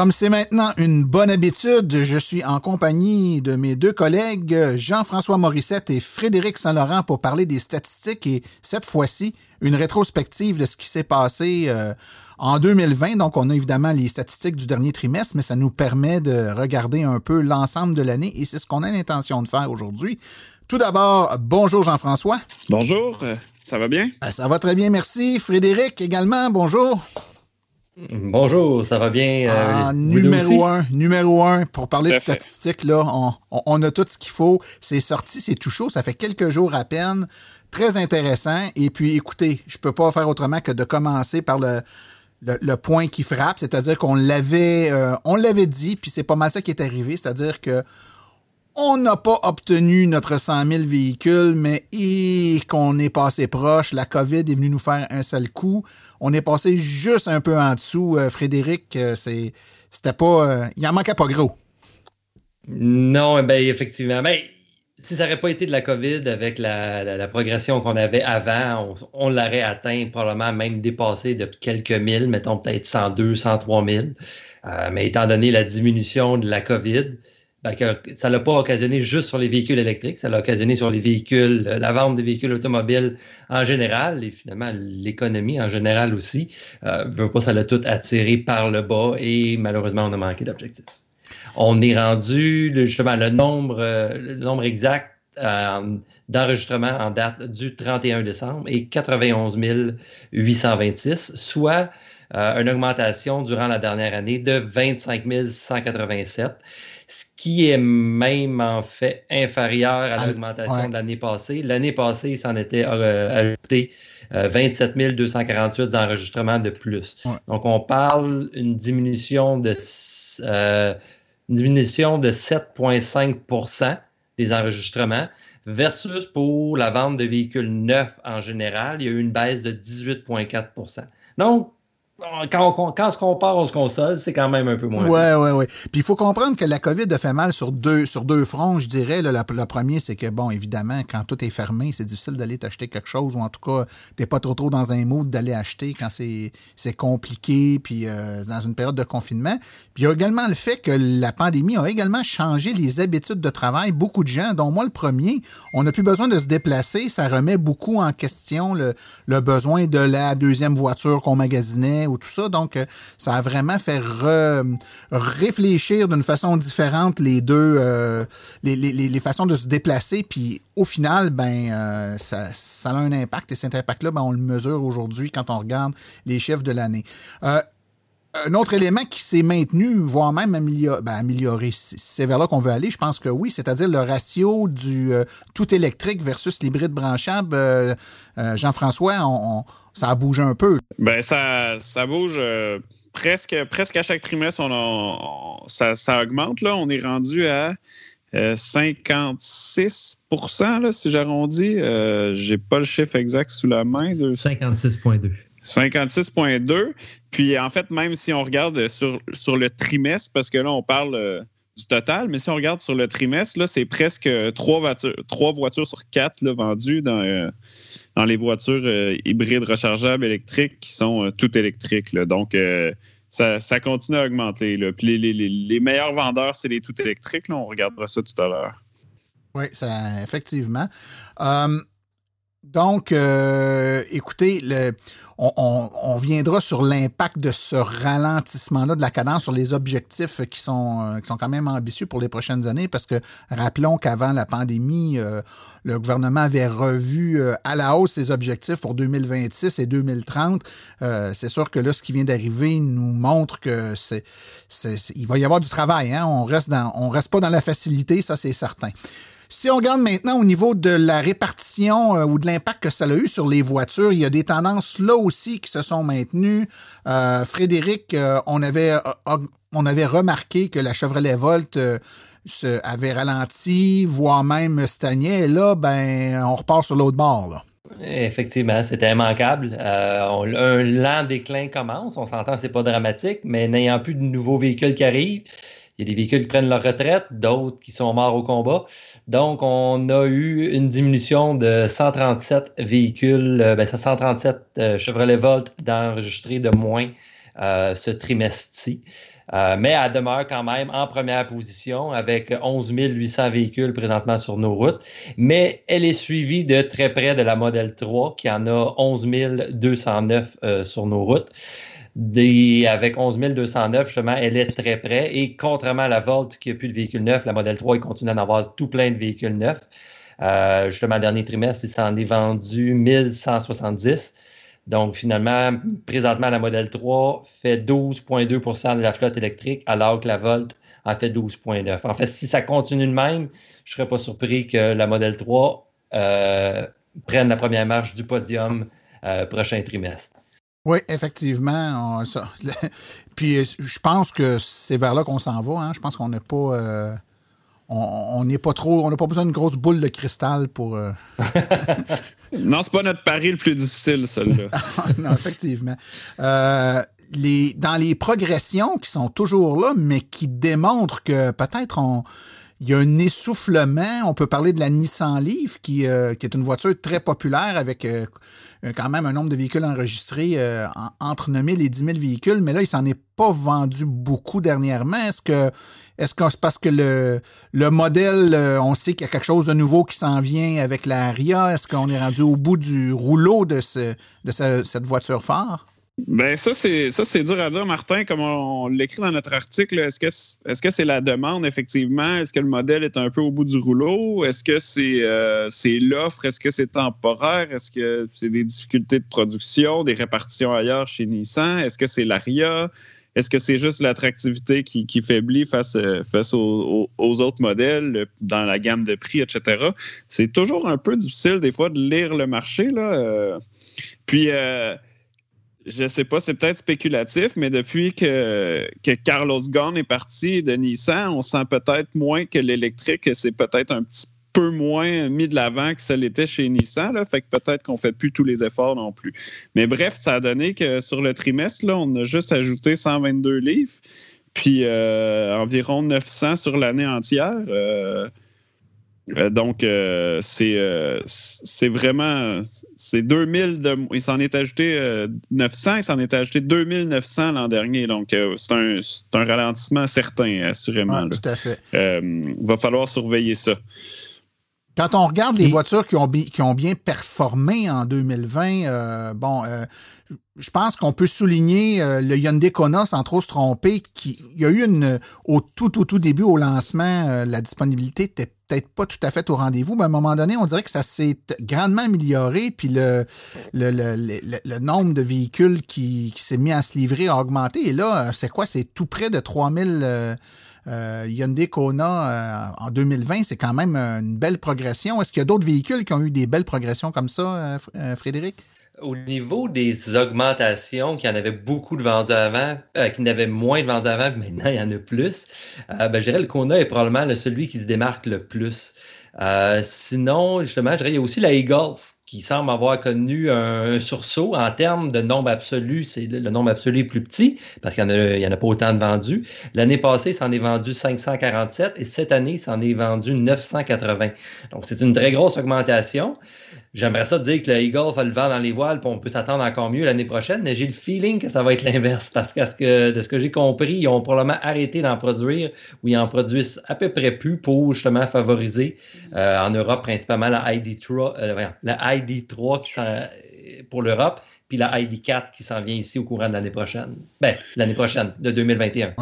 Comme c'est maintenant une bonne habitude, je suis en compagnie de mes deux collègues Jean-François Morissette et Frédéric Saint-Laurent pour parler des statistiques et cette fois-ci une rétrospective de ce qui s'est passé euh, en 2020. Donc on a évidemment les statistiques du dernier trimestre, mais ça nous permet de regarder un peu l'ensemble de l'année et c'est ce qu'on a l'intention de faire aujourd'hui. Tout d'abord, bonjour Jean-François. Bonjour, ça va bien? Euh, Ça va très bien, merci. Frédéric également, bonjour. Bonjour, ça va bien? euh, Ah, numéro un, numéro un, pour parler de fait. statistiques, là, on, on- on a tout ce qu'il faut. C'est sorti, c'est tout chaud, ça fait quelques jours à peine. Très intéressant. Et puis, écoutez, je peux pas faire autrement que de commencer par le, le, le point qui frappe, c'est-à-dire qu'on l'avait, euh, on l'avait dit, puis c'est pas mal ça qui est arrivé, c'est-à-dire que on n'a pas obtenu notre 100 000 véhicules, mais et qu'on est passé proche. La COVID est venue nous faire un seul coup. On est passé juste un peu en dessous. Euh, Frédéric, euh, c'est, c'était pas, euh, il en manquait pas gros. Non, eh ben, effectivement. Ben, si ça n'aurait pas été de la COVID avec la, progression qu'on avait avant, on, l'aurait atteint, probablement même dépassé de quelques mille, mettons peut-être 102, 103 000. Euh, mais étant donné la diminution de la COVID, ça ne l'a pas occasionné juste sur les véhicules électriques, ça l'a occasionné sur les véhicules, euh, la vente des véhicules automobiles en général et finalement l'économie en général aussi. Euh, pas, ça l'a tout attiré par le bas et malheureusement, on a manqué d'objectifs. On est rendu, justement, le nombre, euh, le nombre exact euh, d'enregistrements en date du 31 décembre est 91 826, soit euh, une augmentation durant la dernière année de 25 187, ce qui est même en fait inférieur à l'augmentation ouais. de l'année passée. L'année passée, il s'en était euh, ajouté euh, 27 248 enregistrements de plus. Ouais. Donc, on parle d'une diminution de, euh, une diminution de 7,5% des enregistrements versus pour la vente de véhicules neufs en général, il y a eu une baisse de 18,4% Donc, quand on, quand on se compare, on se console, c'est quand même un peu moins. Ouais, ouais, ouais. Puis il faut comprendre que la COVID a fait mal sur deux, sur deux fronts, je dirais. là. La- le premier, c'est que, bon, évidemment, quand tout est fermé, c'est difficile d'aller t'acheter quelque chose, ou en tout cas, t'es pas trop trop dans un mood d'aller acheter quand c'est c'est compliqué, puis euh, dans une période de confinement. Puis il y a également le fait que la pandémie a également changé les habitudes de travail. Beaucoup de gens, dont moi le premier, on n'a plus besoin de se déplacer. Ça remet beaucoup en question le, le besoin de la deuxième voiture qu'on magasinait ou tout ça. Donc, euh, ça a vraiment fait réfléchir d'une façon différente les deux, euh, les, les- les- façons de se déplacer. Puis, au final, ben, euh, ça, a un impact. Et cet impact-là, ben, on le mesure aujourd'hui quand on regarde les chiffres de l'année. Un autre élément qui s'est maintenu, voire même amélioré, ben, amélioré c'est- c'est vers là qu'on veut aller, je pense que oui, c'est-à-dire le ratio du euh, tout électrique versus l'hybride branchable. Euh, euh, Jean-François, on, on- ça a bougé un peu. Ben, ça, ça bouge euh, presque, presque à chaque trimestre. On a- on- ça, ça augmente. Là. On est rendu à euh, 56 là, si j'arrondis. Euh, J'ai pas le chiffre exact sous la main. de- 56,2. 56,2. Puis en fait, même si on regarde sur, sur le trimestre, parce que là, on parle euh, du total, mais si on regarde sur le trimestre, là, c'est presque trois voitures, trois voitures sur quatre vendues dans, euh, dans les voitures euh, hybrides rechargeables électriques qui sont euh, toutes électriques. Donc, euh, ça, continue à augmenter. Puis les, les- meilleurs vendeurs, c'est les tout électriques. là. On regardera ça tout à l'heure. Oui, ça, effectivement. Euh, donc, euh, écoutez, on, on, viendra sur l'impact de ce ralentissement-là de la cadence sur les objectifs qui sont, euh, qui sont quand même ambitieux pour les prochaines années, parce que rappelons qu'avant la pandémie, euh, le gouvernement avait revu à la hausse ses objectifs pour 2026 et 2030. Euh, c'est sûr que là, ce qui vient d'arriver nous montre que c'est- il va y avoir du travail. Hein? On reste dans, on reste pas dans la facilité, ça c'est certain. Si on regarde maintenant au niveau de la répartition euh, ou de l'impact que ça a eu sur les voitures, il y a des tendances là aussi qui se sont maintenues. Euh, Frédéric, euh, on avait on avait remarqué que la Chevrolet Volt avait ralenti, voire même stagnait. Et là, ben, on repart sur l'autre bord. Effectivement, c'était immanquable. Un lent déclin commence. On s'entend, c'est pas dramatique, mais n'ayant plus de nouveaux véhicules qui arrivent, il y a des véhicules qui prennent leur retraite, d'autres qui sont morts au combat. Donc, on a eu une diminution de 137 véhicules, euh, ben, 137 euh, Chevrolet Volt d'enregistrés de moins ce trimestre-ci. mais elle demeure quand même en première position avec 11 800 véhicules présentement sur nos routes. Mais elle est suivie de très près de la Model 3 qui en a 11 209 sur nos routes avec 11 209, justement, elle est très près. Et contrairement à la Volt qui n'a plus de véhicules neufs, la Model 3, il continue d'en avoir tout plein de véhicules neufs. Euh, justement, dernier trimestre, il s'en est vendu 1170. Donc, finalement, présentement, la Model 3 fait 12,2% de la flotte électrique, alors que la Volt en fait 12,9. En fait, si ça continue de même, je ne serais pas surpris que la Model 3 euh, prenne la première marche du podium euh, prochain trimestre. Oui, effectivement. puis euh, je pense que c'est vers là qu'on s'en va. Hein. Je pense qu'on n'est pas. Euh, on n'est pas trop. On n'a pas besoin d'une grosse boule de cristal pour. Euh, non, c'est pas notre pari le plus difficile, celui-là. non, effectivement. les, dans les progressions qui sont toujours là, mais qui démontrent que peut-être on il y a un essoufflement. On peut parler de la Nissan Leaf, qui, qui est une voiture très populaire avec euh, quand même un nombre de véhicules enregistrés euh, entre 9 000 et 10 000 véhicules, mais là, il s'en est pas vendu beaucoup dernièrement. Est-ce que c'est parce que le, le modèle, euh, on sait qu'il y a quelque chose de nouveau qui s'en vient avec la RIA? Est-ce qu'on est rendu au bout du rouleau de cette voiture phare? Ben ça c'est ça c'est dur à dire Martin comme on, l'écrit dans notre article est-ce que est-ce que c'est la demande effectivement? Est-ce que le modèle est un peu au bout du rouleau? Est-ce que c'est euh, c'est l'offre? Est-ce que c'est temporaire? Est-ce que c'est des difficultés de production des répartitions ailleurs chez Nissan? Est-ce que c'est l'ARIA est-ce que c'est juste l'attractivité qui, faiblit face, face aux, autres modèles dans la gamme de prix, etc. C'est toujours un peu difficile des fois de lire le marché. Là. Euh. puis, euh, je sais pas, c'est peut-être spéculatif, mais depuis que, que Carlos Ghosn est parti de Nissan, on sent peut-être moins que l'électrique, c'est peut-être un petit peu moins mis de l'avant que ça l'était chez Nissan. Là, fait que peut-être qu'on fait plus tous les efforts non plus. Mais bref, ça a donné que sur le trimestre, on a juste ajouté 122 livres, puis euh, environ 900 sur l'année entière. Euh, donc, euh, euh, c'est vraiment. C'est 2000 de. Il s'en est ajouté 900, il s'en est ajouté 2900 l'an dernier. Donc, c'est un, un, ralentissement certain, assurément. tout à fait. il va falloir surveiller ça. Quand on regarde les voitures qui ont, qui ont, bien performé en 2020, bon, je pense qu'on peut souligner le Hyundai Kona sans trop se tromper. Il y a eu une, au tout, tout, tout début, au lancement, la disponibilité était peut-être pas tout à fait au rendez-vous, mais à un moment donné, on dirait que ça s'est grandement amélioré, puis le, nombre de véhicules qui, s'est mis à se livrer a augmenté. Et là, c'est quoi? C'est tout près de 3000 euh, euh, Hyundai Kona euh, en 2020. C'est quand même une belle progression. Est-ce qu'il y a d'autres véhicules qui ont eu des belles progressions comme ça, Frédéric? Au niveau des augmentations, qu'il y en avait beaucoup de vendus avant, euh, qu'il y en avait moins de vendus avant, maintenant il y en a plus, euh, ben, je dirais le Kona est probablement celui qui se démarque le plus. Euh, sinon, justement, je dirais qu'il y a aussi la e-Golf qui semble avoir connu un, sursaut en termes de nombre absolu. C'est le, nombre absolu est plus petit parce qu'il n'y en, a pas autant de vendus. L'année passée, ça en est vendu 547 et cette année, ça en est vendu 980. Donc, c'est une très grosse augmentation. J'aimerais ça dire que le Eagle fait le vent dans les voiles, puis on peut s'attendre encore mieux l'année prochaine, mais j'ai le feeling que ça va être l'inverse, parce que, de ce que j'ai compris, ils ont probablement arrêté d'en produire, ou ils en produisent à peu près plus pour justement favoriser euh, en Europe principalement la ID3, euh, la ID3 qui pour l'Europe, puis la ID4 qui s'en vient ici au courant de l'année prochaine. Ben, l'année prochaine, de 2021.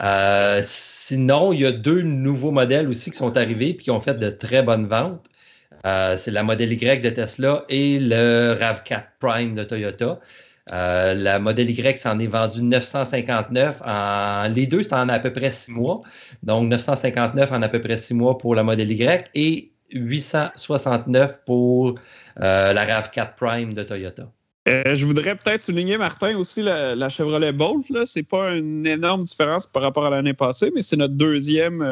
Euh, sinon, il y a deux nouveaux modèles aussi qui sont arrivés et qui ont fait de très bonnes ventes. Euh, c'est la modèle Y de Tesla et le RAV4 Prime de Toyota. Euh, la modèle Y s'en est vendu 959. En... Les deux, c'est en à peu près six mois. Donc, 959 en à peu près six mois pour la modèle Y et 869 pour euh, la RAV4 Prime de Toyota. je voudrais peut-être souligner, Martin, aussi la, Chevrolet Bolt. Ce n'est pas une énorme différence par rapport à l'année passée, mais c'est notre deuxième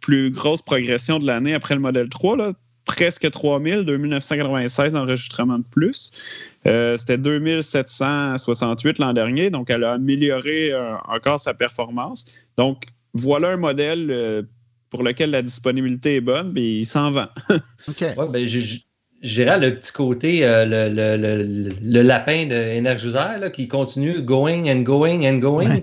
plus grosse progression de l'année après le modèle 3. Là presque 3000, 2996 enregistrements de plus. Euh, c'était 2768 l'an dernier, donc elle a amélioré euh, encore sa performance. Donc, voilà un modèle euh, pour lequel la disponibilité est bonne, mais il s'en vend. OK. Ben, dirais le petit côté, euh, le, le, le, le, lapin de là, qui continue going and going and going.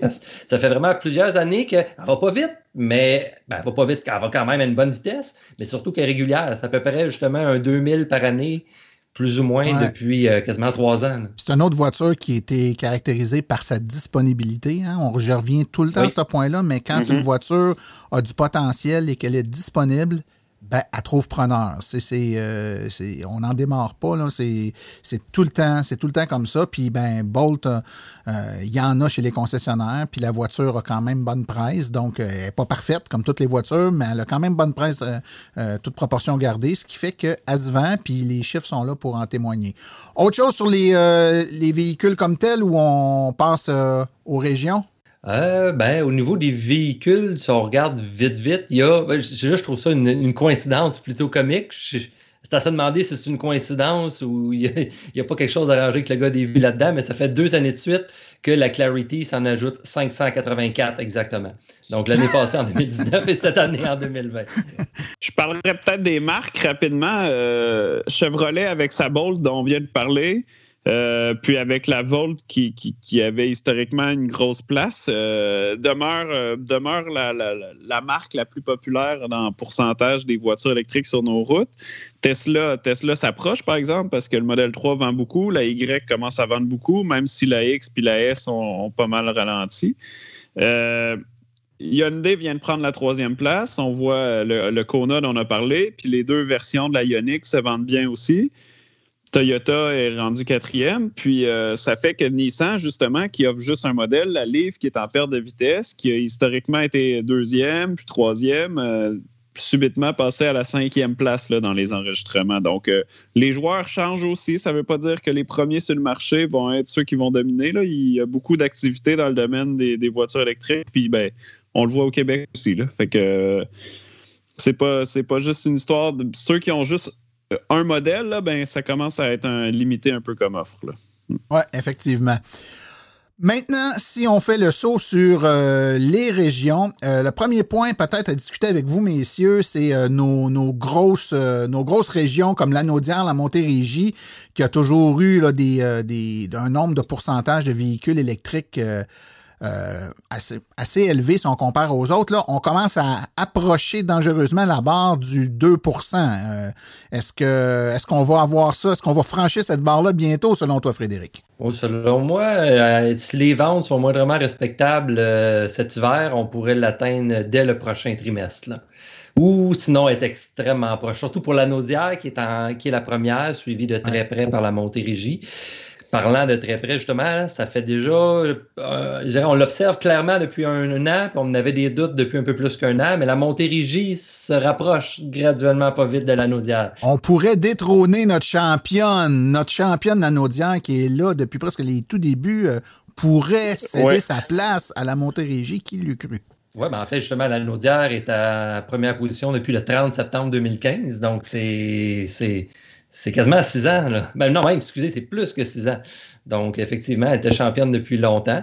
Ça fait vraiment plusieurs années qu'elle ne va pas vite, mais ben, elle va pas vite, elle va quand même à une bonne vitesse, mais surtout qu'elle est régulière. C'est à peu près justement un 2000 par année plus ou moins depuis euh, quasiment trois ans. C'est une autre voiture qui a été caractérisée par sa disponibilité. Hein. On, je reviens tout le temps à ce point-là, mais quand mm-hmm. une voiture a du potentiel et qu'elle est disponible, ben, elle trouve preneur. C'est, euh, on n'en démarre pas. Là. C'est, tout le temps, c'est tout le temps comme ça. Puis ben, Bolt, euh, il y en a chez les concessionnaires. Puis la voiture a quand même bonne presse. Donc, elle n'est pas parfaite comme toutes les voitures, mais elle a quand même bonne presse, euh, toute proportion gardée. Ce qui fait qu'elle se vend, puis les chiffres sont là pour en témoigner. Autre chose sur les, les véhicules comme tels où on passe aux régions? Euh, ben, au niveau des véhicules, si on regarde vite, vite, il y a. Ben, je, je, trouve ça une, coïncidence plutôt comique. C'est à se demander si c'est une coïncidence ou il n'y a, pas quelque chose à arranger avec le gars des vues là-dedans, mais ça fait deux années de suite que la Clarity s'en ajoute 584 exactement. Donc l'année passée en 2019 et cette année en 2020. Je parlerai peut-être des marques rapidement. Euh, Chevrolet avec sa Bolt dont on vient de parler. Euh, puis avec la Volt qui, avait historiquement une grosse place, euh, demeure, euh, demeure la, marque la plus populaire dans le pourcentage des voitures électriques sur nos routes. Tesla, Tesla s'approche, par exemple, parce que le modèle 3 vend beaucoup, la Y commence à vendre beaucoup, même si la X puis la S ont, pas mal ralenti. Hyundai vient de prendre la troisième place. On voit le, le Kona dont on a parlé, puis les deux versions de la Ioniq se vendent bien aussi. Toyota est rendu quatrième. Puis euh, ça fait que Nissan, justement, qui offre juste un modèle, la Leaf, qui est en perte de vitesse, qui a historiquement été deuxième, puis troisième, euh, subitement passé à la cinquième place dans les enregistrements. Donc, euh, les joueurs changent aussi. Ça ne veut pas dire que les premiers sur le marché vont être ceux qui vont dominer. Il y a beaucoup d'activités dans le domaine des, voitures électriques. Puis, ben, on le voit au Québec aussi. Là. Fait que c'est pas, pas juste une histoire de ceux qui ont juste un modèle, là, ben, ça commence à être un, limité un peu comme offre. Oui, effectivement. Maintenant, si on fait le saut sur euh, les régions, euh, le premier point peut-être à discuter avec vous, messieurs, c'est euh, nos, nos, grosses, nos grosses régions comme l'Anaudière, la Montérégie, qui a toujours eu là, des, des, un nombre de pourcentage de véhicules électriques euh, assez, assez élevé si on compare aux autres. Là, on commence à approcher dangereusement la barre du 2 euh, Est-ce que est-ce qu'on va avoir ça? Est-ce qu'on va franchir cette barre-là bientôt, selon toi, Frédéric? selon moi, euh, si les ventes sont moindrement respectables cet hiver, on pourrait l'atteindre dès le prochain trimestre. Ou sinon être extrêmement proche, surtout pour la Naudière qui est, en, qui est la première, suivie de très près par la Montérégie parlant de très près, justement, ça fait déjà, euh, on l'observe clairement depuis un, an, puis on avait des doutes depuis un peu plus qu'un an, mais la Montérégie se rapproche graduellement pas vite de la Naudière. On pourrait détrôner notre championne, notre championne la Naudière qui est là depuis presque les tout débuts, euh, pourrait céder sa place à la Montérégie, qui l'eût cru? Oui, ben en fait, justement, la Naudière est à première position depuis le 30 septembre 2015, donc c'est c'est quasiment six ans. Là. Ben, non, même, excusez, c'est plus que six ans. Donc, effectivement, elle était championne depuis longtemps.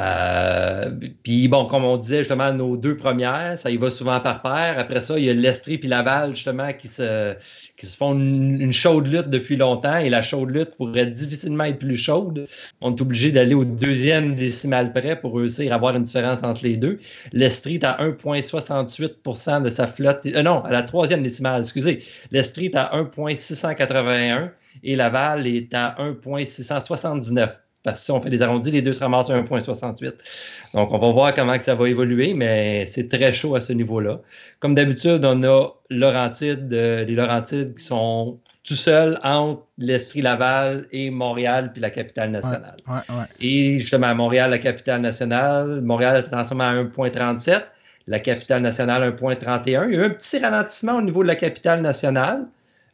Euh, puis bon, comme on disait justement, nos deux premières, ça y va souvent par paire. Après ça, il y a l'Estrie puis Laval justement qui se, qui se font une, chaude lutte depuis longtemps et la chaude lutte pourrait difficilement être plus chaude. On est obligé d'aller au deuxième décimal près pour réussir à avoir une différence entre les deux. L'Estrie est à 1,68% de sa flotte. Euh, non, à la troisième décimale, excusez. L'Estrie est à 1,681 et Laval est à 1,679 parce que si on fait des arrondis, les deux se ramassent à 1,68. Donc, on va voir comment que ça va évoluer, mais c'est très chaud à ce niveau-là. Comme d'habitude, on a Laurentides, euh, les Laurentides qui sont tout seuls entre l'Estrie Laval et Montréal, puis la capitale nationale. Et justement, à Montréal, la capitale nationale, Montréal est en ce moment à 1,37, la capitale nationale 1,31. Il y a eu un petit ralentissement au niveau de la capitale nationale.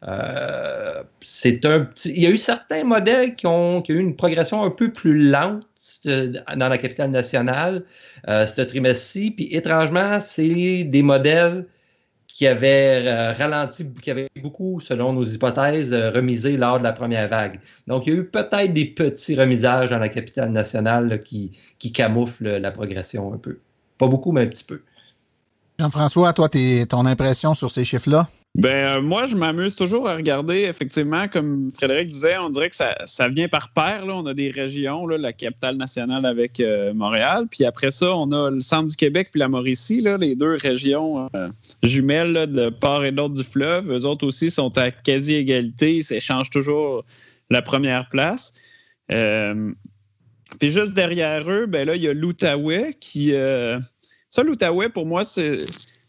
Euh, c'est un petit. Il y a eu certains modèles qui ont, eu une progression un peu plus lente euh, dans la capitale nationale euh, ce trimestre-ci. Puis étrangement, c'est des modèles qui avaient ralenti, qui avaient beaucoup, selon nos hypothèses, remisé lors de la première vague. Donc, il y a eu peut-être des petits remisages dans la capitale nationale qui, qui camouflent la progression un peu. Pas beaucoup, mais un petit peu. Jean-François, toi, ton impression sur ces chiffres-là? Ben, euh, moi, je m'amuse toujours à regarder, effectivement, comme Frédéric disait, on dirait que ça, ça vient par paire. Là. On a des régions, là, la capitale nationale avec euh, Montréal. Puis après ça, on a le centre du Québec puis la Mauricie, là, les deux régions euh, jumelles de part et d'autre du fleuve. Eux autres aussi sont à quasi-égalité. Ils s'échangent toujours la première place. puis juste derrière eux, ben là, il y a l'Outaouais qui. ça, l'Outaouais, pour moi, c'est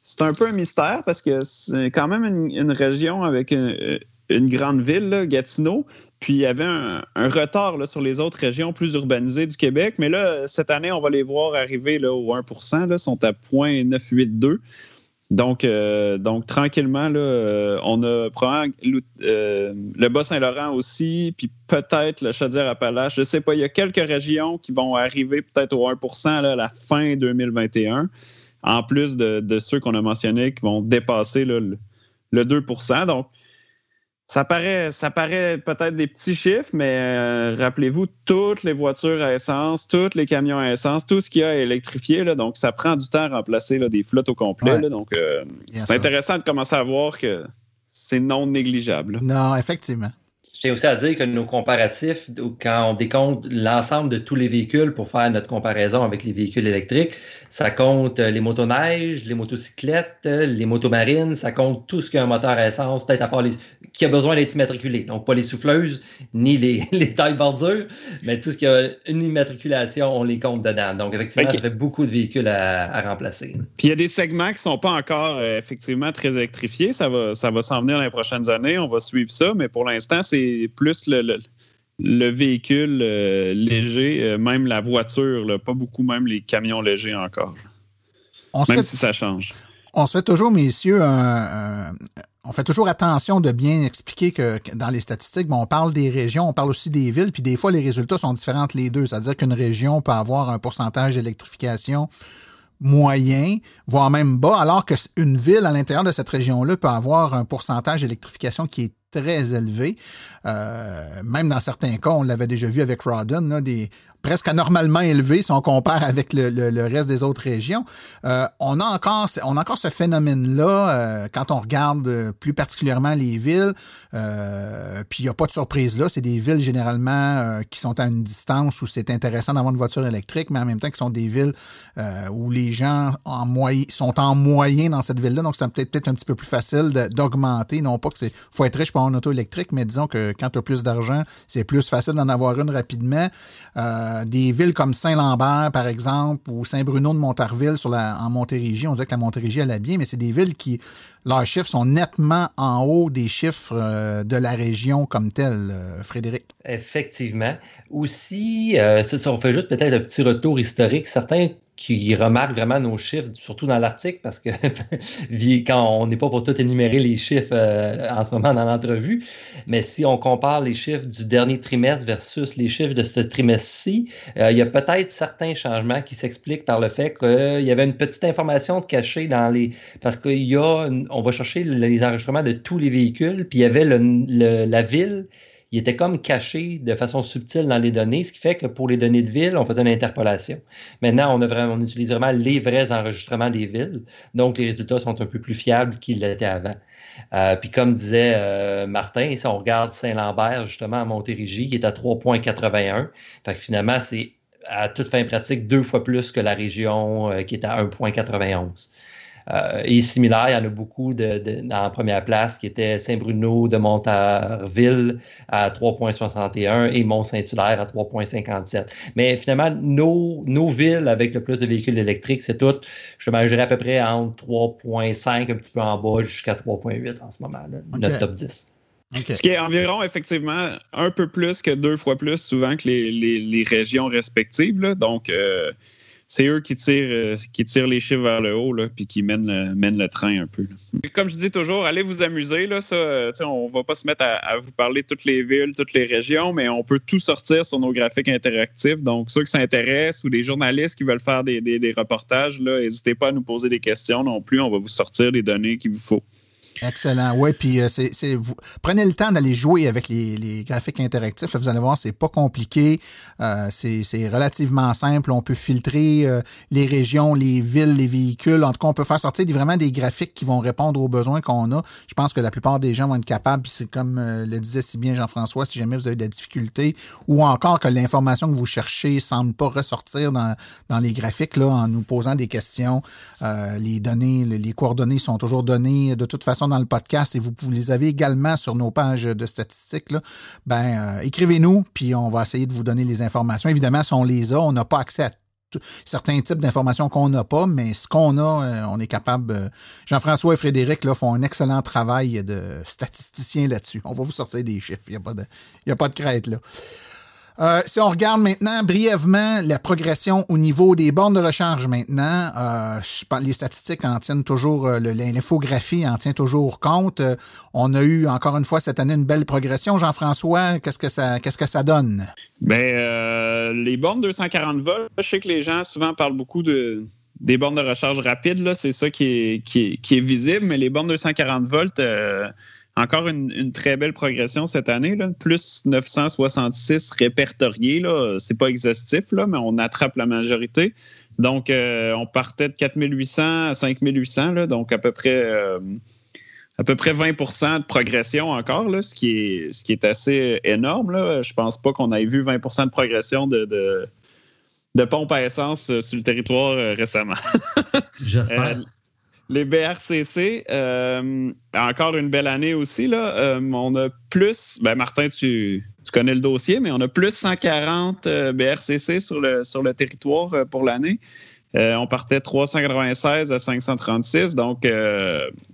c'est un peu un mystère parce que c'est quand même une, région avec une, grande ville, Gatineau. Puis il y avait un, retard sur les autres régions plus urbanisées du Québec. Mais là, cette année, on va les voir arriver au 1% Là, sont à 0.982. Donc, euh, donc tranquillement, euh, on a probablement euh, le Bas-Saint-Laurent aussi, puis peut-être le Chaudière-Appalaches. Je ne sais pas, il y a quelques régions qui vont arriver peut-être au 1 là, à la fin 2021 en plus de, ceux qu'on a mentionnés qui vont dépasser le, 2% Donc, ça paraît, ça paraît peut-être des petits chiffres, mais euh, rappelez-vous, toutes les voitures à essence, tous les camions à essence, tout ce qui a électrifié, là, donc ça prend du temps à remplacer des flottes au complet. donc, euh, c'est intéressant de commencer à voir que c'est non négligeable. Non, effectivement. Je tiens aussi à dire que nos comparatifs, quand on décompte l'ensemble de tous les véhicules pour faire notre comparaison avec les véhicules électriques, ça compte euh, les motoneiges, les motocyclettes, euh, les motomarines, ça compte tout ce qui a un moteur à essence, peut-être à part les, qui a besoin d'être immatriculé. Donc, pas les souffleuses, ni les, les tailles bordures, mais tout ce qui a une immatriculation, on les compte dedans. Donc, effectivement, ça fait beaucoup de véhicules à, remplacer. Puis, il y a des segments qui ne sont pas encore euh, effectivement très électrifiés. Ça va, ça va s'en venir dans les prochaines années. On va suivre ça, mais pour l'instant, c'est plus le, véhicule euh, léger, euh, même la voiture, pas beaucoup, même les camions légers encore. même si ça change. On se fait toujours, messieurs, on fait toujours attention de bien expliquer que, dans les statistiques, on parle des régions, on parle aussi des villes, puis des fois, les résultats sont différents entre les deux. C'est-à-dire qu'une région peut avoir un pourcentage d'électrification moyen, voire même bas, alors qu'une ville à l'intérieur de cette région-là peut avoir un pourcentage d'électrification qui est très élevé. Euh, même dans certains cas, on l'avait déjà vu avec Rodden, des, presque anormalement élevé si on compare avec le, le, reste des autres régions. Euh, on, a encore, on a encore ce phénomène-là euh, quand on regarde euh, plus particulièrement les villes. Euh, puis il n'y a pas de surprise là. C'est des villes généralement qui sont à une distance où c'est intéressant d'avoir une voiture électrique, mais en même temps qui sont des villes où les gens en sont en moyen dans cette ville-là. Donc c'est peut-être peut-être un petit peu plus facile d'augmenter. Non pas que c'est faut être riche pour avoir une auto électrique, mais disons que quand tu as plus d'argent, c'est plus facile d'en avoir une rapidement. Euh, euh, des villes comme Saint-Lambert, par exemple, ou Saint-Bruno de Montarville en Montérégie. On dirait que la Montérégie allait bien, mais c'est des villes qui, leurs chiffres sont nettement en haut des chiffres euh, de la région comme telle, euh, Frédéric. Effectivement. Aussi, ça, on fait juste peut-être un petit retour historique. Certains qui remarquent vraiment nos chiffres, surtout dans l'article, parce que quand on n'est pas pour tout énumérer les chiffres euh, en ce moment dans l'entrevue, mais si on compare les chiffres du dernier trimestre versus les chiffres de ce trimestre-ci, euh, il y a peut-être certains changements qui s'expliquent par le fait qu'il y avait une petite information cachée dans les... Parce qu'il y a... On va chercher les enregistrements de tous les véhicules, puis il y avait la ville il était comme caché de façon subtile dans les données, ce qui fait que pour les données de ville, on faisait une interpolation. Maintenant, on, utilise vraiment les vrais enregistrements des villes, donc les résultats sont un peu plus fiables qu'ils l'étaient avant. Euh, puis comme disait euh, Martin, si on regarde Saint-Lambert, justement, à Montérégie, qui est à 3,81, fait finalement, c'est à toute fin pratique deux fois plus que la région euh, qui est à 1,91. Euh, et similaire, il y en a beaucoup de, en première place qui étaient Saint-Bruno de Montarville à 3,61 et Mont-Saint-Hilaire à 3,57. Mais finalement, nos, nos, villes avec le plus de véhicules électriques, c'est tout, je dirais à peu près entre 3,5, un petit peu en bas, jusqu'à 3,8 en ce moment, notre top 10. Ce qui est environ, effectivement, un peu plus que deux fois plus souvent que les, les, régions respectives. Donc, euh, c'est eux qui tirent, euh, qui tirent les chiffres vers le haut, là, puis qui mènent le, mènent le train un peu. Comme je dis toujours, allez vous amuser. Là, ça, euh, on va pas se mettre à, vous parler de toutes les villes, toutes les régions, mais on peut tout sortir sur nos graphiques interactifs. Donc, ceux qui s'intéressent ou des journalistes qui veulent faire des, des, reportages, n'hésitez pas à nous poser des questions non plus. On va vous sortir les données qu'il vous faut. Excellent. Oui, puis euh, c'est, vous prenez le temps d'aller jouer avec les, graphiques interactifs. vous allez voir, c'est pas compliqué. Euh, c'est, relativement simple. On peut filtrer euh, les régions, les villes, les véhicules. En tout cas, on peut faire sortir vraiment des graphiques qui vont répondre aux besoins qu'on a. Je pense que la plupart des gens vont être capables. C'est comme le disait si bien Jean-François, si jamais vous avez des difficultés ou encore que l'information que vous cherchez semble pas ressortir dans, dans les graphiques là, en nous posant des questions. les données, les coordonnées sont toujours données de toute façon dans le podcast et vous, les avez également sur nos pages de statistiques, là, ben, euh, écrivez-nous, puis on va essayer de vous donner les informations. Évidemment, si on les a, on n'a pas accès à certains types d'informations qu'on n'a pas, mais ce qu'on a, euh, on est capable. Euh, Jean-François et Frédéric là, font un excellent travail de statisticiens là-dessus. On va vous sortir des chiffres. Il n'y a, pas de, a pas de crête là. Euh, si on regarde maintenant brièvement la progression au niveau des bornes de recharge maintenant, euh, les statistiques en tiennent toujours, euh, l'infographie en tient toujours compte. on a eu encore une fois cette année une belle progression. Jean-François, qu'est-ce que ça, qu'est-ce que ça donne? Ben, les bornes 240 volts, je sais que les gens souvent parlent beaucoup de, des bornes de recharge rapide, c'est ça qui est, qui, est, visible, mais les bornes 240 volts, encore une, très belle progression cette année, là. plus 966 répertoriés. Ce n'est pas exhaustif, là, mais on attrape la majorité. Donc, euh, on partait de 4800 à 5800, là, donc à peu près, euh, à peu près 20% de progression encore, là, ce, qui est, ce qui est assez énorme. Là. Je ne pense pas qu'on ait vu 20% de progression de, de, pompe à essence euh, sur le territoire récemment. J'espère. Les BRCC, euh, encore une belle année aussi. Là. Euh, on a plus, ben Martin, tu, connais le dossier, mais on a plus 140 euh, BRCC sur le, sur le territoire pour l'année. On partait 396 à 536, donc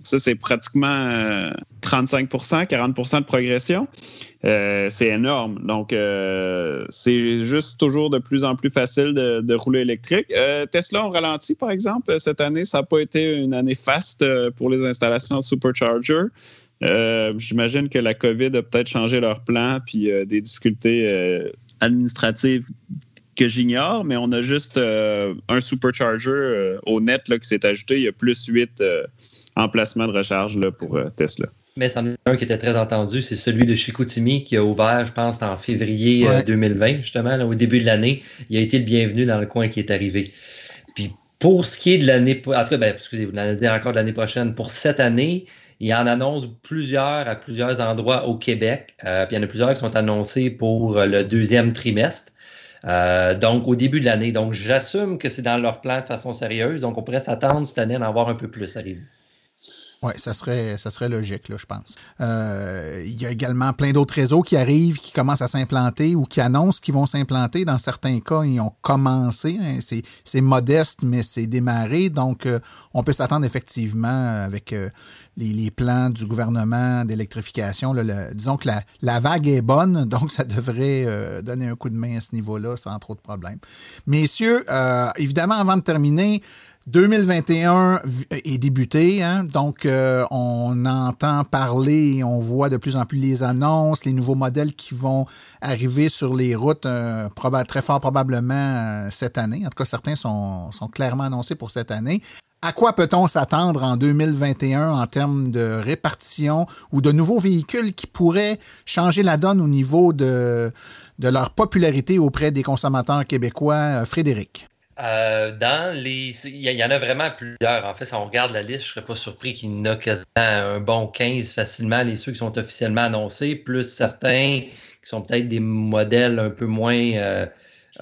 ça, c'est pratiquement 35% 40% de progression. Euh, c'est énorme. Donc, euh, c'est juste toujours de plus en plus facile de, rouler électrique. Euh, Tesla ont ralenti, par exemple. Cette année, ça n'a pas été une année faste pour les installations de supercharger. J'imagine que la COVID a peut-être changé leur plan, puis des difficultés administratives que j'ignore, mais on a juste un supercharger au net là, qui s'est ajouté. Il y a plus 8 emplacements de recharge là, pour Tesla. Mais c'en est un qui était très entendu, c'est celui de Chicoutimi qui a ouvert, je pense, en février 2020, euh, justement, au début de l'année. Il a été le bienvenu dans le coin qui est arrivé. Puis pour ce qui est de l'année, en tout cas, ben, excusez, vous l'allez dire encore de l'année prochaine, pour cette année, il y en annonce plusieurs à plusieurs endroits au Québec. Euh, puis il y en a plusieurs qui sont annoncés pour le deuxième trimestre. Euh, donc, au début de l'année. Donc, j'assume que c'est dans leur plan de façon sérieuse. Donc, on pourrait s'attendre cette année à en avoir un peu plus arrivé. Oui, ça serait, ça serait logique, là, je pense. Euh, il y a également plein d'autres réseaux qui arrivent, qui commencent à s'implanter ou qui annoncent qu'ils vont s'implanter. Dans certains cas, ils ont commencé. Hein, c'est modeste, mais c'est démarré. Donc, euh, on peut s'attendre effectivement avec euh, les, plans du gouvernement d'électrification. disons que la, la, vague est bonne, donc ça devrait donner un coup de main à ce niveau-là sans trop de problèmes. Messieurs, évidemment, avant de terminer, 2021 est débuté, hein? donc euh, on entend parler on voit de plus en plus les annonces, les nouveaux modèles qui vont arriver sur les routes euh, très fort probablement euh, cette année. En tout cas, certains sont, sont clairement annoncés pour cette année. À quoi peut-on s'attendre en 2021 en termes de répartition ou de nouveaux véhicules qui pourraient changer la donne au niveau de, de leur popularité auprès des consommateurs québécois? Frédéric? Euh, dans les. Il y, en a vraiment plusieurs. En fait, si on regarde la liste, je ne serais pas surpris qu'il y en a quasiment un bon 15 facilement, les ceux qui sont officiellement annoncés, plus certains qui sont peut-être des modèles un peu moins. Euh,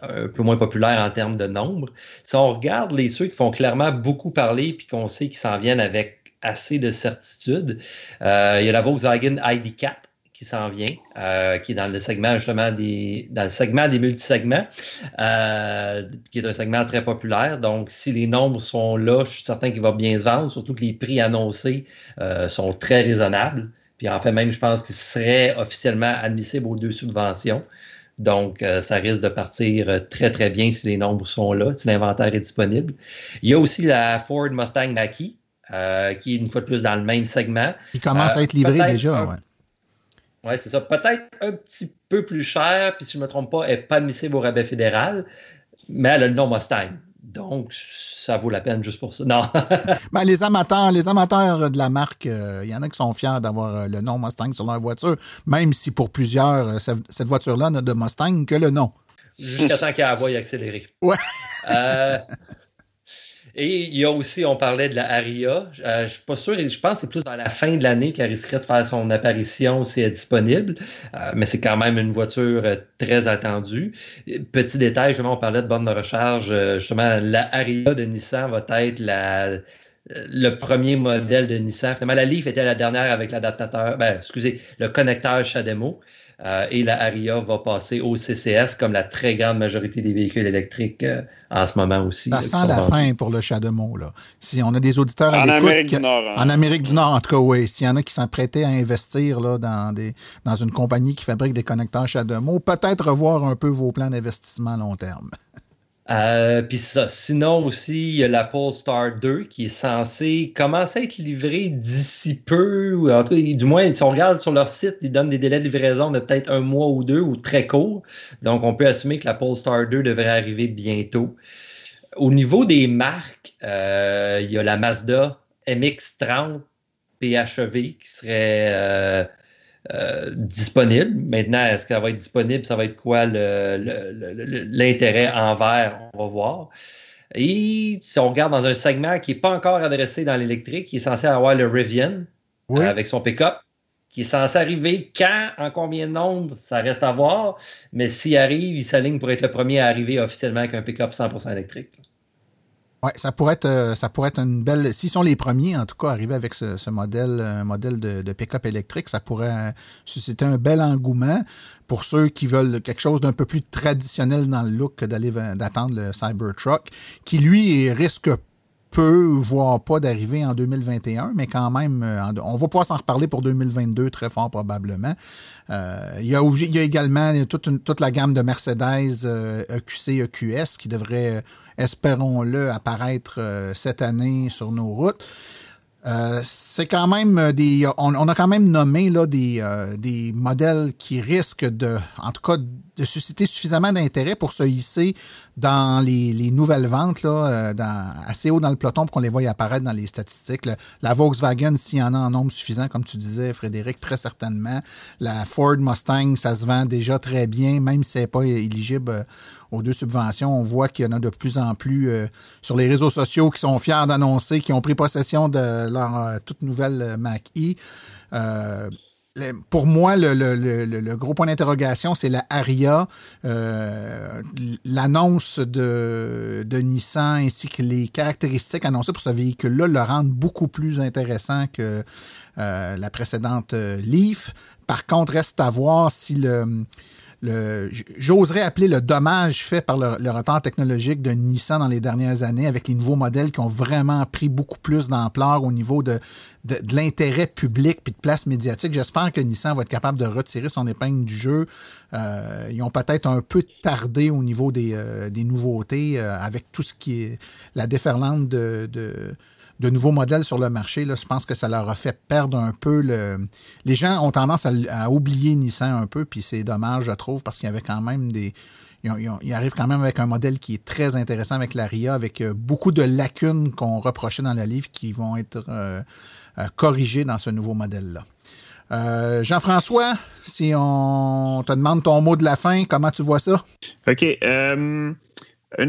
un peu moins populaires en termes de nombre. Si on regarde les ceux qui font clairement beaucoup parler puis qu'on sait qu'ils s'en viennent avec assez de certitude, euh, il y a la Volkswagen ID4 qui s'en vient, euh, qui est dans le segment justement des dans le segment des multisegments, euh, qui est un segment très populaire. Donc, si les nombres sont là, je suis certain qu'il va bien se vendre, surtout que les prix annoncés euh, sont très raisonnables. Puis en fait, même, je pense qu'il serait officiellement admissible aux deux subventions. Donc, ça risque de partir très, très bien si les nombres sont là, si l'inventaire est disponible. Il y a aussi la Ford Mustang Mach-E, qui est une fois de plus dans le même segment. Il commence à être livré déjà, ouais. Oui, c'est ça. Peut-être un petit peu plus cher, puis si je ne me trompe pas, elle n'est pas admissible au rabais fédéral, mais elle a le nom Mustang. Donc, ça vaut la peine juste pour ça. Non. ben, les amateurs, les amateurs de la marque, il euh, y en a qui sont fiers d'avoir euh, le nom Mustang sur leur voiture, même si pour plusieurs, euh, cette voiture-là n'a de Mustang que le nom. Jusqu'à temps qu'elle voie accélérer. Ouais. Et il y a aussi, on parlait de la Aria. Euh, je ne suis pas sûr, je pense que c'est plus dans la fin de l'année qu'elle risquerait de faire son apparition si elle est disponible. Euh, mais c'est quand même une voiture euh, très attendue. Petit détail, justement, on parlait de borne de recharge. justement, la Aria de Nissan va être le premier modèle de Nissan. Finalement, la Leaf était la dernière avec l'adaptateur, ben, excusez, le connecteur CHAdeMO. Euh, et la Aria va passer au CCS comme la très grande majorité des véhicules électriques euh, en ce moment aussi. Ça sent la fin pour le CHAdeMO. Là. Si on a des auditeurs en Amérique du Nord. Hein. En Amérique du Nord, en tout cas, oui. S'il y en a qui sont prêtés à investir là, dans, des, dans une compagnie qui fabrique des connecteurs CHAdeMO, peut-être revoir un peu vos plans d'investissement à long terme. Euh, puis ça. Sinon aussi, il y a la Polestar 2 qui est censée commencer à être livrée d'ici peu. Du moins, si on regarde sur leur site, ils donnent des délais de livraison de peut-être un mois ou deux ou très courts. Donc, on peut assumer que la Polestar 2 devrait arriver bientôt. Au niveau des marques, euh, il y a la Mazda MX-30 PHEV qui serait euh, euh, disponible. Maintenant, est-ce qu'elle va être disponible? Ça va être quoi l'intérêt envers? On va voir. Et si on regarde dans un segment qui n'est pas encore adressé dans l'électrique, qui est censé avoir le Rivian avec son pick-up, qui est censé arriver quand, en combien de nombre, ça reste à voir. Mais s'il arrive, il s'aligne pour être le premier à arriver officiellement avec un pick-up 100% électrique. Oui, ça pourrait être euh, ça pourrait être une belle. S'ils sont les premiers, en tout cas, à arriver avec ce, modèle, un modèle de, pick-up électrique, ça pourrait euh, susciter un bel engouement pour ceux qui veulent quelque chose d'un peu plus traditionnel dans le look que d'aller d'attendre le Cybertruck, qui lui risque peu, voire pas d'arriver en 2021, mais quand même, euh, on va pouvoir s'en reparler pour 2022 très fort probablement. il, y a, y a également toute, toute la gamme de Mercedes EQC, e EQS qui devrait espérons-le, apparaître euh, cette année sur nos routes. Euh, c'est quand même des. On, a quand même nommé là, des, euh, des modèles qui risquent de, en tout cas, de susciter suffisamment d'intérêt pour se hisser dans les, nouvelles ventes, là, assez haut dans le peloton pour qu'on les voie apparaître dans les statistiques. la Volkswagen, s'il y en a en nombre suffisant, comme tu disais, Frédéric, très certainement. La Ford Mustang, ça se vend déjà très bien, même si c'est pas éligible aux deux subventions, on voit qu'il y en a de plus en plus euh, sur les réseaux sociaux qui sont fiers d'annoncer qu'ils ont pris possession de leur euh, toute nouvelle euh, Mac E. pour moi, le, gros point d'interrogation, c'est la Aria. L'annonce de, de, Nissan ainsi que les caractéristiques annoncées pour ce véhicule-là le rendent beaucoup plus intéressant que la précédente Leaf. Par contre, reste à voir si le j'oserais appeler le dommage fait par le, retard technologique de Nissan dans les dernières années avec les nouveaux modèles qui ont vraiment pris beaucoup plus d'ampleur au niveau de, de, l'intérêt public puis de place médiatique. J'espère que Nissan va être capable de retirer son épingle du jeu. Euh, ils ont peut-être un peu tardé au niveau des, euh, des nouveautés euh, avec tout ce qui est la déferlante de, de de nouveaux modèles sur le marché, là, je pense que ça leur a fait perdre un peu le. Les gens ont tendance à, oublier Nissan un peu, puis c'est dommage, je trouve, parce qu'il y avait quand même des. Ils, arrivent quand même avec un modèle qui est très intéressant avec la RIA, avec euh, beaucoup de lacunes qu'on reprochait dans la livre qui vont être euh, euh, corrigées dans ce nouveau modèle-là. Jean-François, si on te demande ton mot de la fin, comment tu vois ça? OK. une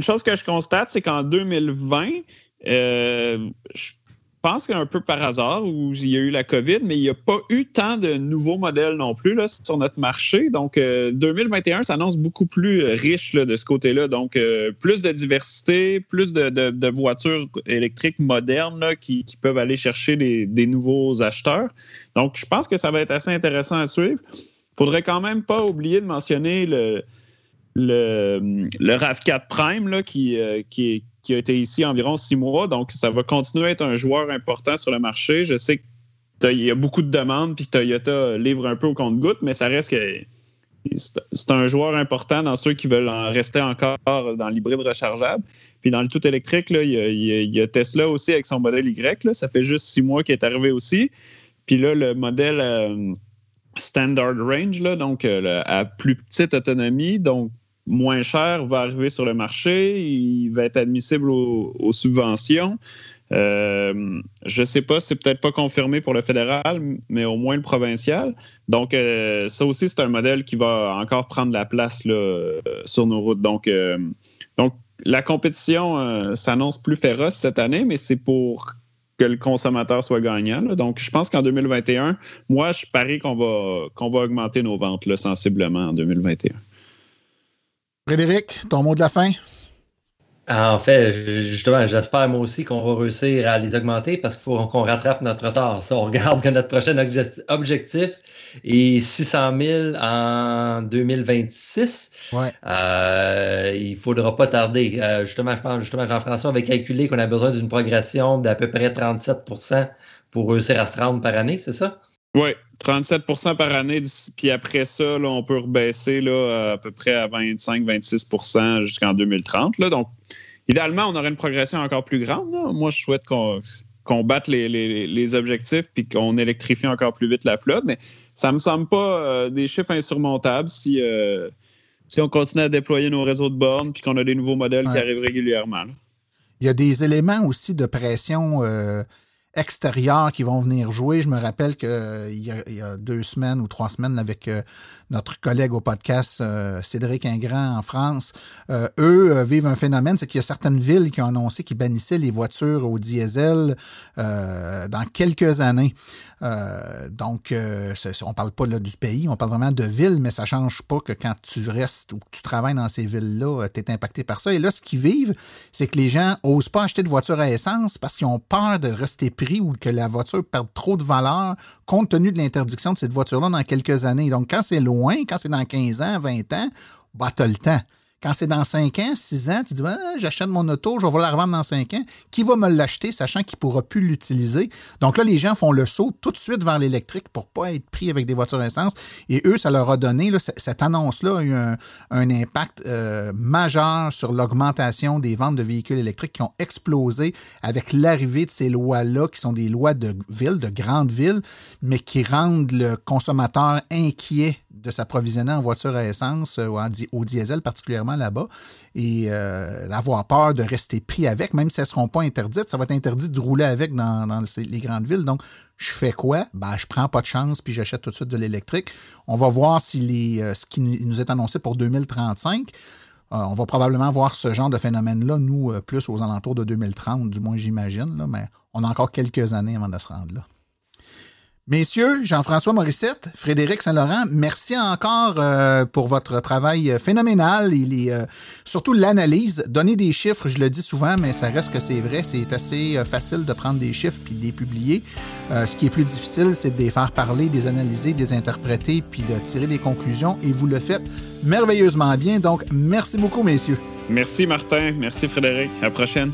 chose que je constate, c'est qu'en 2020, euh, je pense qu'un peu par hasard, où il y a eu la COVID, mais il n'y a pas eu tant de nouveaux modèles non plus là, sur notre marché. Donc, 2021 euh, s'annonce beaucoup plus euh, riche de ce côté-là. Donc, plus de diversité, plus de, voitures électriques modernes qui, peuvent aller chercher des, nouveaux acheteurs. Donc, je pense que ça va être assez intéressant à suivre. Il faudrait quand même pas oublier de mentionner le, le, le RAV4 Prime là, qui, qui est qui a été ici environ six mois. Donc, ça va continuer à être un joueur important sur le marché. Je sais qu'il y a beaucoup de demandes, puis Toyota livre un peu au compte-goutte, mais ça reste que c'est un joueur important dans ceux qui veulent en rester encore dans l'hybride rechargeable. Puis dans le tout électrique, là, il, y a, Tesla aussi avec son modèle Y. Ça fait juste six mois qu'il est arrivé aussi. Puis là, le modèle euh, Standard Range, là, donc euh, à plus petite autonomie, donc moins cher va arriver sur le marché, il va être admissible aux, subventions. Euh, je ne sais pas, c'est peut-être pas confirmé pour le fédéral, mais au moins le provincial. Donc, euh, ça aussi, c'est un modèle qui va encore prendre la place là, sur nos routes. Donc, donc la compétition s'annonce plus féroce cette année, mais c'est pour que le consommateur soit gagnant. Donc, je pense qu'en 2021, moi, je parie qu'on va, qu'on va augmenter nos ventes sensiblement en 2021. Frédéric, ton mot de la fin? En fait, justement, j'espère moi aussi qu'on va réussir à les augmenter parce qu'il faut qu'on rattrape notre retard. Ça, on regarde que notre prochain objectif est 600 000 en 2026. Ouais. Euh, il ne faudra pas tarder. Euh, justement, je pense, justement, Jean-François avait calculé qu'on a besoin d'une progression d'à peu près 37% pour réussir à se rendre par année, c'est ça? Oui, 37% par année. Puis après ça, on peut rebaisser là, à peu près à 25-26% jusqu'en 2030. Là. Donc, idéalement, on aurait une progression encore plus grande. Moi, je souhaite qu'on batte les, objectifs puis qu'on électrifie encore plus vite la flotte. Mais ça ne me semble pas euh, des chiffres insurmontables si, euh, si on continue à déployer nos réseaux de bornes puis qu'on a des nouveaux modèles qui arrivent régulièrement. Il y a des éléments aussi de pression. Euh, extérieurs qui vont venir jouer. Je me rappelle qu'il euh, y, a deux semaines ou trois semaines avec euh, notre collègue au podcast euh, Cédric Ingrand en France, eux vivent un phénomène, c'est qu'il y a certaines villes qui ont annoncé qu'ils bannissaient les voitures au diesel dans quelques années. donc, on parle pas là du pays, on parle vraiment de villes, mais ça change pas que quand tu restes ou que tu travailles dans ces villes-là, tu es impacté par ça. Et là, ce qu'ils vivent, c'est que les gens osent pas acheter de voitures à essence parce qu'ils ont peur de rester pris ou que la voiture perde trop de valeur compte tenu de l'interdiction de cette voiture-là dans quelques années. Donc, quand c'est loin, quand c'est dans 15 ans, 20 ans, bah, tu as le temps. Quand c'est dans 5 ans, 6 ans, tu dis j'achète mon auto, je vais la revendre dans 5 ans. Qui va me l'acheter, sachant qu'il ne pourra plus l'utiliser? Donc là, les gens font le saut tout de suite vers l'électrique pour ne pas être pris avec des voitures essence. Et eux, ça leur a donné, cette annonce-là a eu un, impact euh, majeur sur l'augmentation des ventes de véhicules électriques qui ont explosé avec l'arrivée de ces lois-là, qui sont des lois de ville, de grandes villes, mais qui rendent le consommateur inquiet de s'approvisionner en voiture à essence euh, ou au diesel particulièrement là-bas et euh, avoir peur de rester pris avec, même si elles ne seront pas interdites, ça va être interdit de rouler avec dans, les grandes villes. Donc, je fais quoi? Ben, je prends pas de chance puis j'achète tout de suite de l'électrique. On va voir si euh, ce qui nous est annoncé pour 2035. on va probablement voir ce genre de phénomène-là, nous, plus aux alentours de 2030, du moins j'imagine, mais on a encore quelques années avant de se rendre là. Messieurs, Jean-François Morissette, Frédéric Saint-Laurent, merci encore euh, pour votre travail euh, phénoménal. Il est euh, surtout l'analyse. Donner des chiffres, je le dis souvent, mais ça reste que c'est vrai. C'est assez facile de prendre des chiffres puis de les publier. ce qui est plus difficile, c'est de les faire parler, de les analyser, de les interpréter puis de tirer des conclusions. Et vous le faites merveilleusement bien. Donc, merci beaucoup, messieurs. Merci, Martin. Merci, Frédéric. À la prochaine.